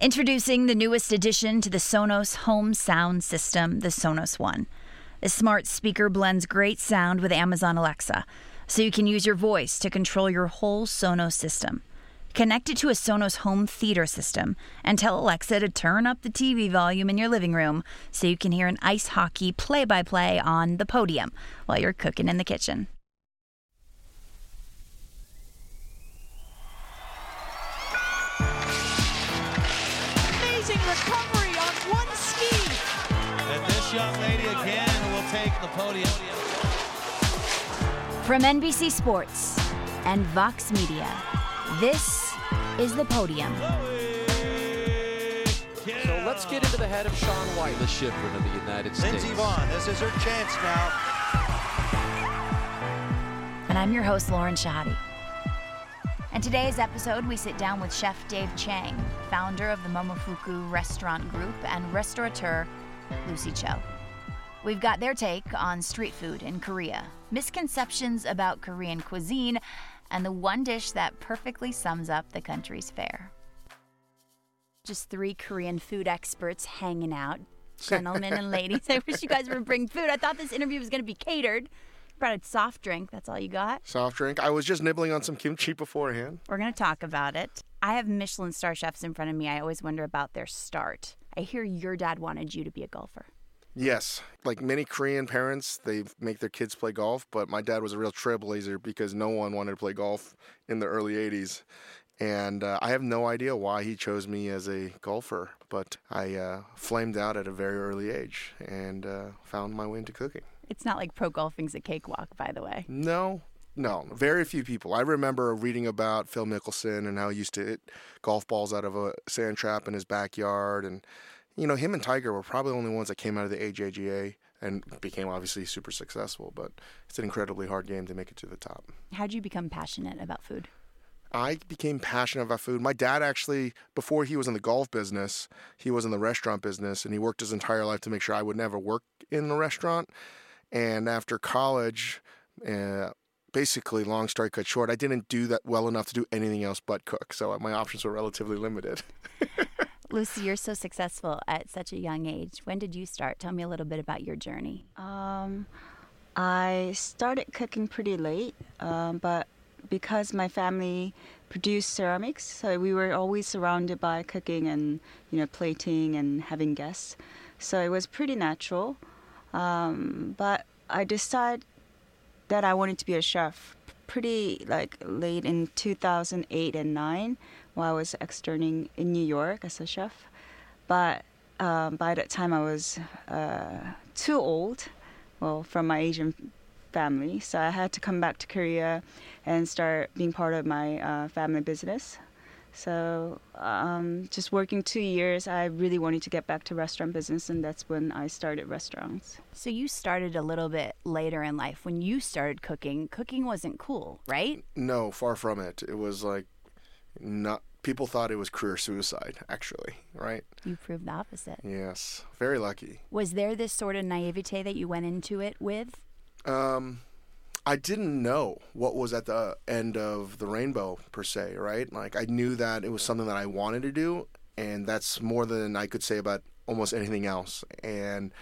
Introducing the newest addition to the Sonos home sound system, the Sonos One. This smart speaker blends great sound with Amazon Alexa, so you can use your voice to control your whole Sonos system. Connect it to a Sonos home theater system and tell Alexa to turn up the TV volume in your living room so you can hear an ice hockey play by play on the podium while you're cooking in the kitchen. And young lady again will take the podium. From NBC Sports and Vox Media, this is The Podium. So let's get into the head of Shaun White. The Shiffrin of the United States. Lindsey Vonn, this is her chance now. And I'm your host, Lauren Shehadi. In today's episode, we sit down with Chef Dave Chang, founder of the Momofuku Restaurant Group, and restaurateur Lucy Cho. We've got their take on street food in Korea, misconceptions about Korean cuisine, and the one dish that perfectly sums up the country's fare. Just three Korean food experts hanging out. Gentlemen and ladies, I wish you guys would bring food. I thought this interview was going to be catered. Brought a soft drink. That's all you got. Soft drink. I was just nibbling on some kimchi beforehand. We're going to talk about it. I have Michelin star chefs in front of me. I always wonder about their start. I hear your dad wanted you to be a golfer. Yes, like many Korean parents, they make their kids play golf, but my dad was a real trailblazer because no one wanted to play golf in the early 80s. And uh, I have no idea why he chose me as a golfer, but I uh, flamed out at a very early age and uh, found my way into cooking. It's not like pro golfing's a cakewalk, by the way. No, no, very few people. I remember reading about Phil Mickelson and how he used to hit golf balls out of a sand trap in his backyard. And, you know, him and Tiger were probably the only ones that came out of the AJGA and became obviously super successful. But it's an incredibly hard game to make it to the top. How'd you become passionate about food? I became passionate about food. My dad actually, before he was in the golf business, he was in the restaurant business and he worked his entire life to make sure I would never work in a restaurant. And after college, uh, basically, long story cut short, I didn't do that well enough to do anything else but cook. So my options were relatively limited. Lucy, you're so successful at such a young age. When did you start? Tell me a little bit about your journey. Um, I started cooking pretty late, um, but because my family produced ceramics, so we were always surrounded by cooking and you know plating and having guests. So it was pretty natural. Um, but I decided that I wanted to be a chef pretty like late in 2008 and 9 while I was externing in New York as a chef. But um, by that time I was uh, too old, well, from my Asian family. So I had to come back to Korea and start being part of my uh, family business. So um, just working two years, I really wanted to get back to restaurant business, and that's when I started restaurants. So you started a little bit later in life. When you started cooking, cooking wasn't cool, right? No, far from it. It was like not. People thought it was career suicide, actually, right? You proved the opposite. Yes, very lucky. Was there this sort of naivete that you went into it with? Um, I didn't know what was at the end of the rainbow per se, right? Like I knew that it was something that I wanted to do, and that's more than I could say about almost anything else. And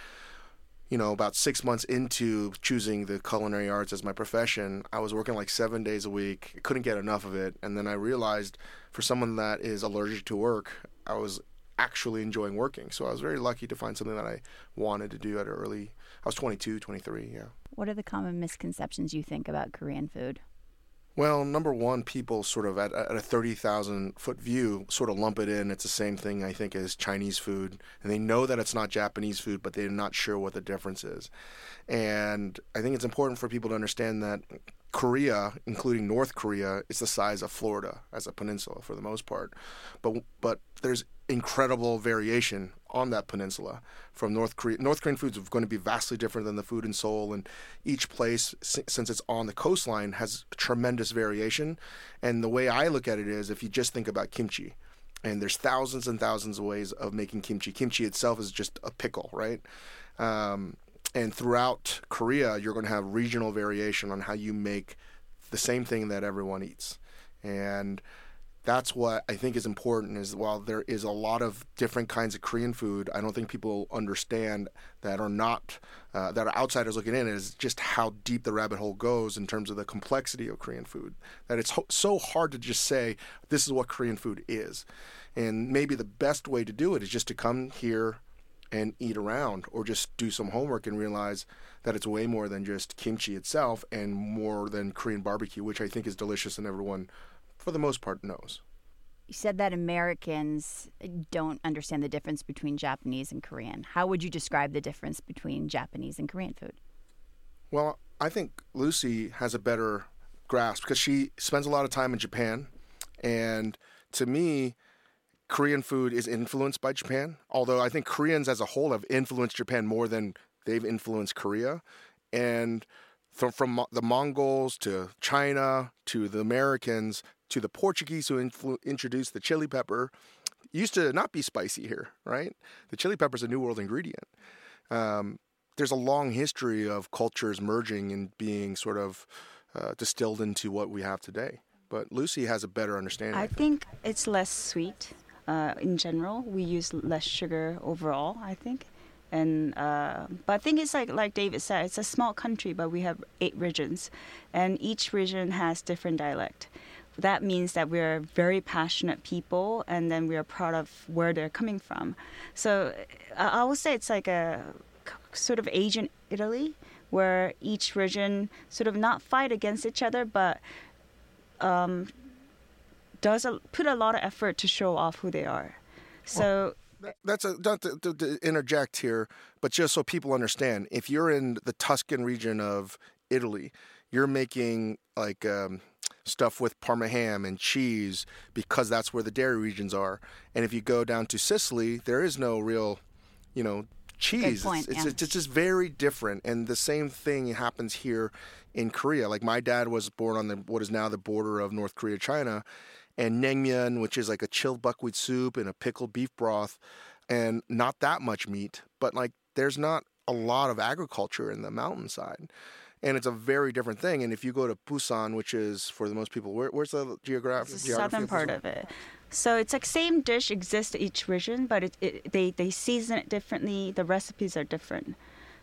you know, about six months into choosing the culinary arts as my profession, I was working like seven days a week. Couldn't get enough of it, and then I realized for someone that is allergic to work, I was actually enjoying working. So I was very lucky to find something that I wanted to do at an early. I was 22, 23, yeah. What are the common misconceptions you think about Korean food? Well, number one, people sort of at, at a 30,000 foot view sort of lump it in. It's the same thing, I think, as Chinese food. And they know that it's not Japanese food, but they're not sure what the difference is. And I think it's important for people to understand that Korea, including North Korea, is the size of Florida as a peninsula for the most part. But, but there's incredible variation on that peninsula from North Korea. North Korean foods are going to be vastly different than the food in Seoul, and each place, since it's on the coastline, has tremendous variation. And the way I look at it is, if you just think about kimchi, and there's thousands and thousands of ways of making kimchi. Kimchi itself is just a pickle, right? Um, and throughout Korea, you're going to have regional variation on how you make the same thing that everyone eats, and that's what I think is important. Is while there is a lot of different kinds of Korean food, I don't think people understand that are not uh, that are outsiders looking in is just how deep the rabbit hole goes in terms of the complexity of Korean food. That it's ho- so hard to just say this is what Korean food is, and maybe the best way to do it is just to come here and eat around or just do some homework and realize that it's way more than just kimchi itself and more than Korean barbecue, which I think is delicious and everyone, for the most part, knows. You said that Americans don't understand the difference between Japanese and Korean. How would you describe the difference between Japanese and Korean food? Well, I think Lucy has a better grasp because she spends a lot of time in Japan. And to me, Korean food is influenced by Japan, although I think Koreans as a whole have influenced Japan more than they've influenced Korea. And from, from the Mongols to China to the Americans to the Portuguese who influ- introduced the chili pepper, used to not be spicy here, right? The chili pepper is a New World ingredient. Um, there's a long history of cultures merging and being sort of uh, distilled into what we have today. But Lucy has a better understanding. I think it's less sweet uh, in general. We use less sugar overall. I think, and uh, but I think it's like like David said, it's a small country, but we have eight regions, and each region has different dialect. That means that we're very passionate people, and then we are proud of where they're coming from. So I I would say it's like a sort of Asian Italy, where each region sort of not fight against each other, but um, does a, put a lot of effort to show off who they are. So That's a not to, to, to interject here, but just so people understand, if you're in the Tuscan region of Italy, you're making like um, stuff with parma ham and cheese because that's where the dairy regions are. And if you go down to Sicily, there is no real, you know, cheese. point, it's, yeah. it's, it's just very different. And the same thing happens here in Korea. Like my dad was born on the what is now the border of North Korea, China, and naengmyeon, which is like a chilled buckwheat soup and a pickled beef broth, and not that much meat, but like there's not a lot of agriculture in the mountainside. And it's a very different thing. And if you go to Busan, which is for the most people, where, where's the geographic? the southern part of it. So it's like same dish exists each region, but it, it, they they season it differently. The recipes are different.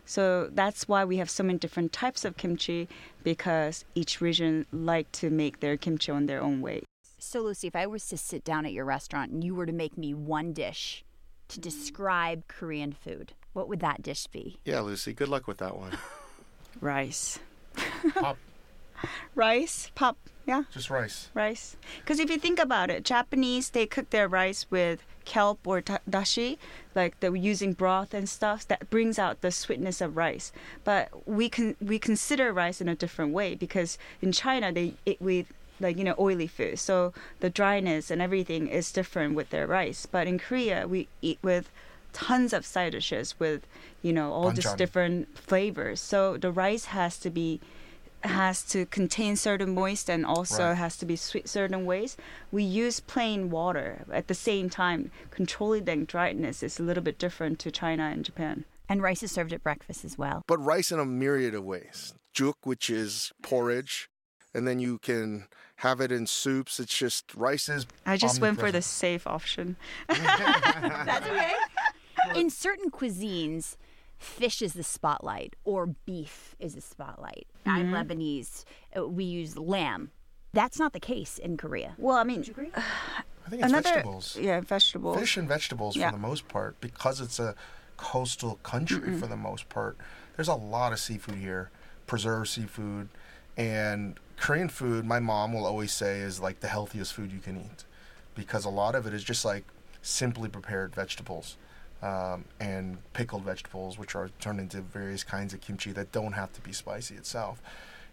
So that's why we have so many different types of kimchi because each region like to make their kimchi on their own way. So, Lucy, if I was to sit down at your restaurant and you were to make me one dish to describe Korean food, what would that dish be? Yeah, Lucy, good luck with that one. Rice, Pop, rice, pop, yeah. just rice. rice. Because if you think about it, Japanese they cook their rice with kelp or ta- dashi, like they're using broth and stuff that brings out the sweetness of rice. But we can we consider rice in a different way because in China they eat with like you know oily food, so the dryness and everything is different with their rice. But in Korea we eat with tons of side dishes with you know all these Banchan. different flavors. So the rice has to be has to contain certain moist and also Right. has to be sweet certain ways. We use plain water at the same time. Controlling the dryness is a little bit different to China and Japan. And rice is served at breakfast as well. But rice in a myriad of ways. Juk, which is porridge, and then you can have it in soups. It's just rice is. I just went for the safe option. That's okay. In certain cuisines, fish is the spotlight or beef is the spotlight. I'm Lebanese. uh, We use lamb. That's not the case in Korea. Well, I mean, I think it's another vegetables. yeah, vegetables. Fish and vegetables Yeah. for the most part, because it's a coastal country for the most part. There's a lot of seafood here, preserved seafood, and Korean food. My mom will always say is like the healthiest food you can eat, because a lot of it is just like simply prepared vegetables. Um, and pickled vegetables, which are turned into various kinds of kimchi that don't have to be spicy itself.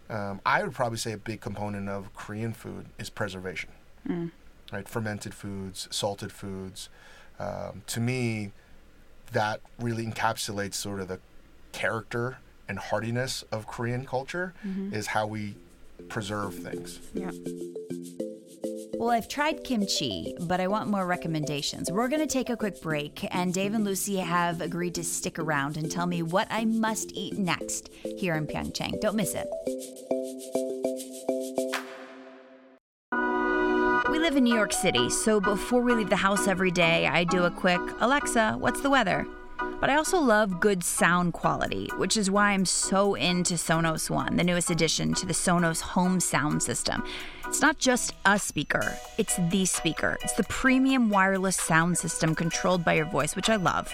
Um, I would probably say a big component of Korean food is preservation right? Fermented foods, salted foods. Um, to me, that really encapsulates sort of the character and heartiness of Korean culture. Mm-hmm. Is how we preserve things. Yeah. Well, I've tried kimchi, but I want more recommendations. We're going to take a quick break, and Dave and Lucy have agreed to stick around and tell me what I must eat next here in Pyeongchang. Don't miss it. We live in New York City, so before we leave the house every day, I do a quick Alexa, what's the weather? But I also love good sound quality, which is why I'm so into Sonos One, the newest addition to the Sonos home sound system. It's not just a speaker, it's the speaker. It's the premium wireless sound system controlled by your voice, which I love.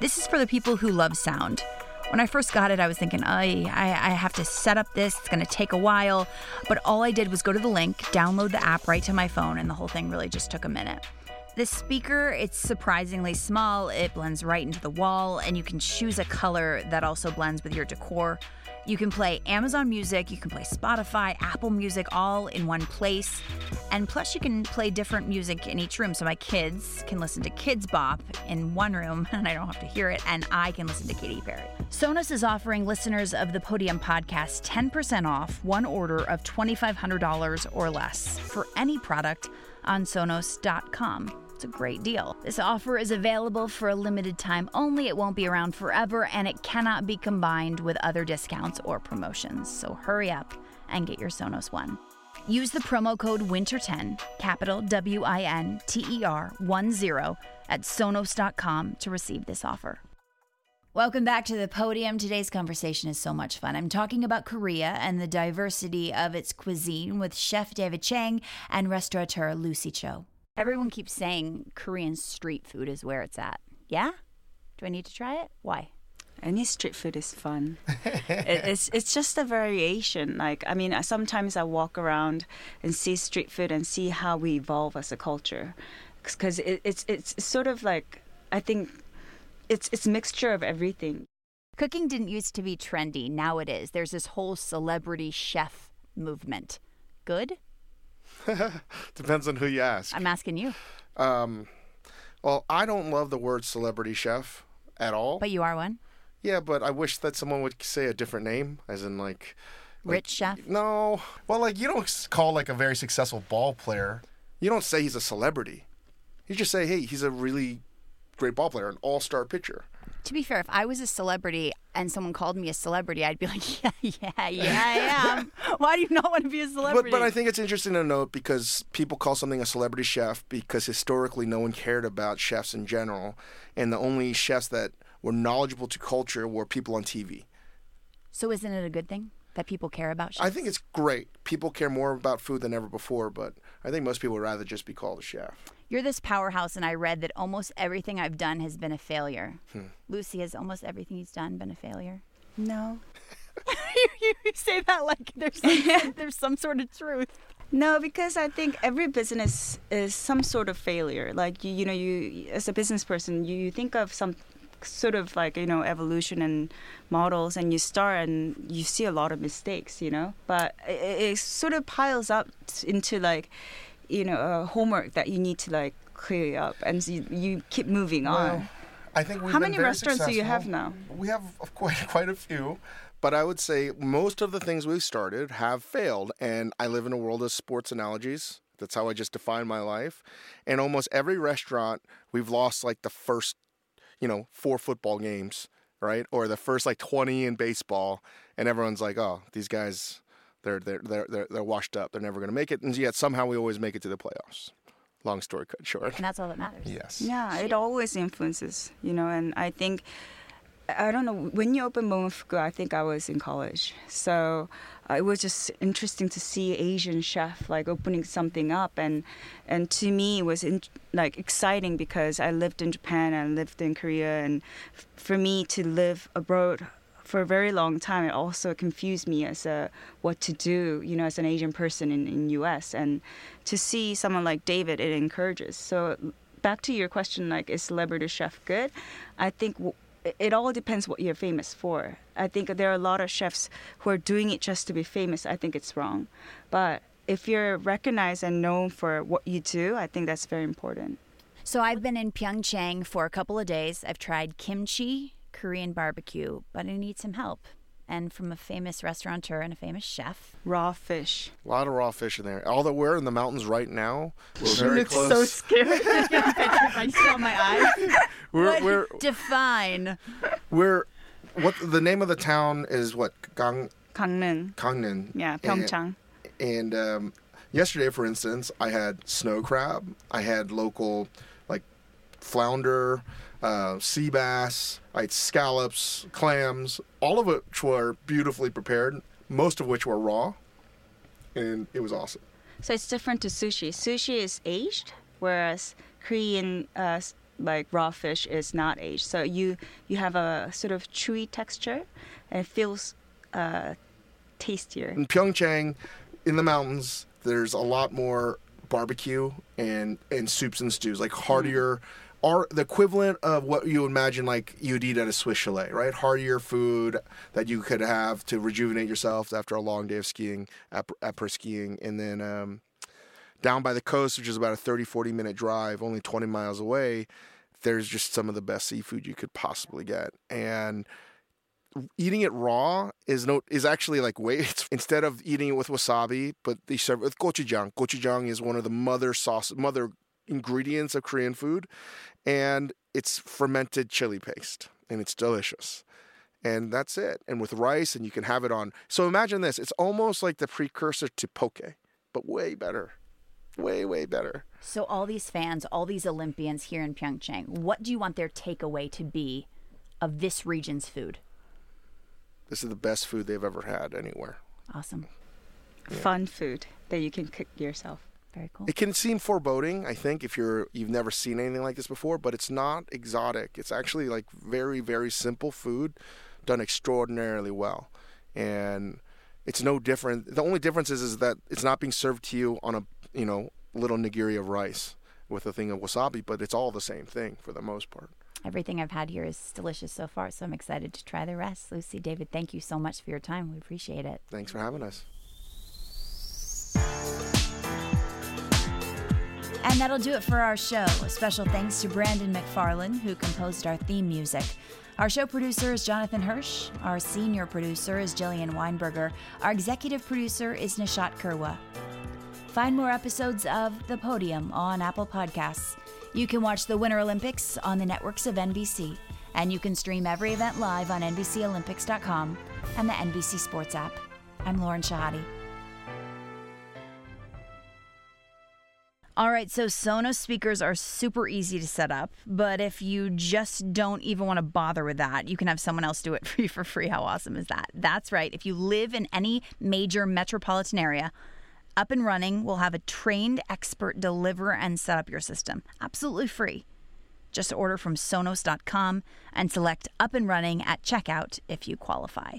This is for the people who love sound. When I first got it, I was thinking, I, I have to set up this, it's gonna take a while. But all I did was go to the link, download the app right to my phone, and the whole thing really just took a minute. This speaker, it's surprisingly small, it blends right into the wall, and you can choose a color that also blends with your decor. You can play Amazon Music, you can play Spotify, Apple Music all in one place. And plus, you can play different music in each room. So my kids can listen to Kidz Bop in one room, and I don't have to hear it, and I can listen to Katy Perry. Sonos is offering listeners of the Podium podcast 10% off one order of $2,500 or less for any product on Sonos.com. It's a great deal. This offer is available for a limited time only. It won't be around forever, and it cannot be combined with other discounts or promotions. So hurry up and get your Sonos One. Use the promo code WINTER10, capital W I N T E R 1 0, at Sonos.com to receive this offer. Welcome back to the podium. Today's conversation is so much fun. I'm talking about Korea and the diversity of its cuisine with Chef David Chang and restaurateur Lucy Cho. Everyone keeps saying Korean street food is where it's at. Yeah? Do I need to try it? Why? Any street food is fun. it's it's just a variation. Like I mean, sometimes I walk around and see street food and see how we evolve as a culture, because it, it's it's sort of like I think it's it's a mixture of everything. Cooking didn't used to be trendy. Now it is. There's this whole celebrity chef movement. Good? Depends on who you ask. I'm asking you. Um, well, I don't love the word celebrity chef at all. But you are one? Yeah, but I wish that someone would say a different name, as in like. like Rich chef? No. Well, like you don't call like a very successful ball player. You don't say he's a celebrity. You just say, hey, he's a really great ball player, an all-star pitcher. To be fair, if I was a celebrity and someone called me a celebrity, I'd be like, yeah, yeah, yeah, I am. Why do you not want to be a celebrity? But, but I think it's interesting to note because people call something a celebrity chef because historically no one cared about chefs in general, and the only chefs that were knowledgeable to culture were people on TV. So isn't it a good thing that people care about chefs? I think it's great. People care more about food than ever before, but I think most people would rather just be called a chef. You're this powerhouse, and I read that almost everything I've done has been a failure. Hmm. Lucy, has almost everything he's done been a failure? No. you, you say that like there's some, there's some sort of truth. No, because I think every business is some sort of failure. Like you, you know, you as a business person, you, you think of some sort of like you know evolution and models, and you start and you see a lot of mistakes, you know. But it, it sort of piles up into like you know a homework that you need to like clear up, and you, you keep moving on. I think How many restaurants do you have now? We have quite quite a few, but I would say most of the things we've started have failed. And I live in a world of sports analogies. That's how I just define my life. And almost every restaurant, we've lost like the first, you know, four football games, right, or the first like twenty in baseball, and everyone's like, "Oh, these guys, they're they're they're they're, they're washed up. They're never going to make it." And yet somehow we always make it to the playoffs. Long story cut short. And that's all that matters. Yes. Yeah, it always influences, you know, and I think I don't know when you opened Momofuku, I think I was in college. So uh, it was just interesting to see Asian chef like opening something up and and to me it was in, like exciting because I lived in Japan and lived in Korea and f- for me to live abroad for a very long time it also confused me as a what to do you know as an asian person in in us and to see someone like david it encourages so back to your question like is celebrity chef good i think w- it all depends what you're famous for i think there are a lot of chefs who are doing it just to be famous i think it's wrong but if you're recognized and known for what you do i think that's very important So I've been in Pyeongchang for a couple of days. I've tried kimchi, Korean barbecue, but I need some help and from a famous restaurateur and a famous chef. Raw fish. A lot of raw fish in there. Although we're in the mountains right now, we're she very looks close. so scared. I saw my eyes. We're, what? we're define. We're what the name of the town is what Gang Gangneung. Gangneung. Yeah, Pyeongchang. And, and um, yesterday, for instance, I had snow crab. I had local like flounder uh, sea bass. I had scallops, clams, all of which were beautifully prepared. Most of which were raw, and it was awesome. So it's different to sushi. Sushi is aged, whereas Korean uh, like raw fish is not aged. So you you have a sort of chewy texture, and it feels uh, tastier. in Pyeongchang, in the mountains, there's a lot more barbecue and and soups and stews, like heartier, are the equivalent of what you imagine like you'd eat at a Swiss chalet, right? Heartier food that you could have to rejuvenate yourself after a long day of skiing, après skiing, and then um, down by the coast, which is about a 30, 40 minute drive, only 20 miles away. There's just some of the best seafood you could possibly get, and eating it raw is no is actually like way it's, instead of eating it with wasabi, but they serve it with gochujang. Gochujang is one of the mother sauce mother ingredients of Korean food, and it's fermented chili paste, and it's delicious. And that's it. And with rice, and you can have it on. So imagine this: it's almost like the precursor to poke, but way better, way way better. So, all these fans, all these Olympians here in Pyeongchang, what do you want their takeaway to be of this region's food? This is the best food they've ever had anywhere. Awesome. Fun food that you can cook yourself. Very cool. It can seem foreboding, I think, if you're you've never seen anything like this before, but it's not exotic. It's actually like very, very simple food done extraordinarily well. And it's no different. The only difference is, is that it's not being served to you on a you know little nigiri of rice with a thing of wasabi, but it's all the same thing for the most part. Everything I've had here is delicious so far, so I'm excited to try the rest. Lucy, David, thank you so much for your time. We appreciate it. Thanks for having us. And that'll do it for our show. A special thanks to Brandon McFarlane, who composed our theme music. Our show producer is Jonathan Hirsch. Our senior producer is Jillian Weinberger. Our executive producer is Nishat Kurwa. Find more episodes of The Podium on Apple Podcasts. You can watch the Winter Olympics on the networks of NBC, and you can stream every event live on NBCOlympics.com and the NBC Sports app. I'm Lauren Shehadi. All right, so Sonos speakers are super easy to set up, but if you just don't even want to bother with that, you can have someone else do it for you for free. How awesome is that? That's right. If you live in any major metropolitan area, Up and Running will have a trained expert deliver and set up your system absolutely free. Just order from Sonos.com and select Up and Running at checkout if you qualify.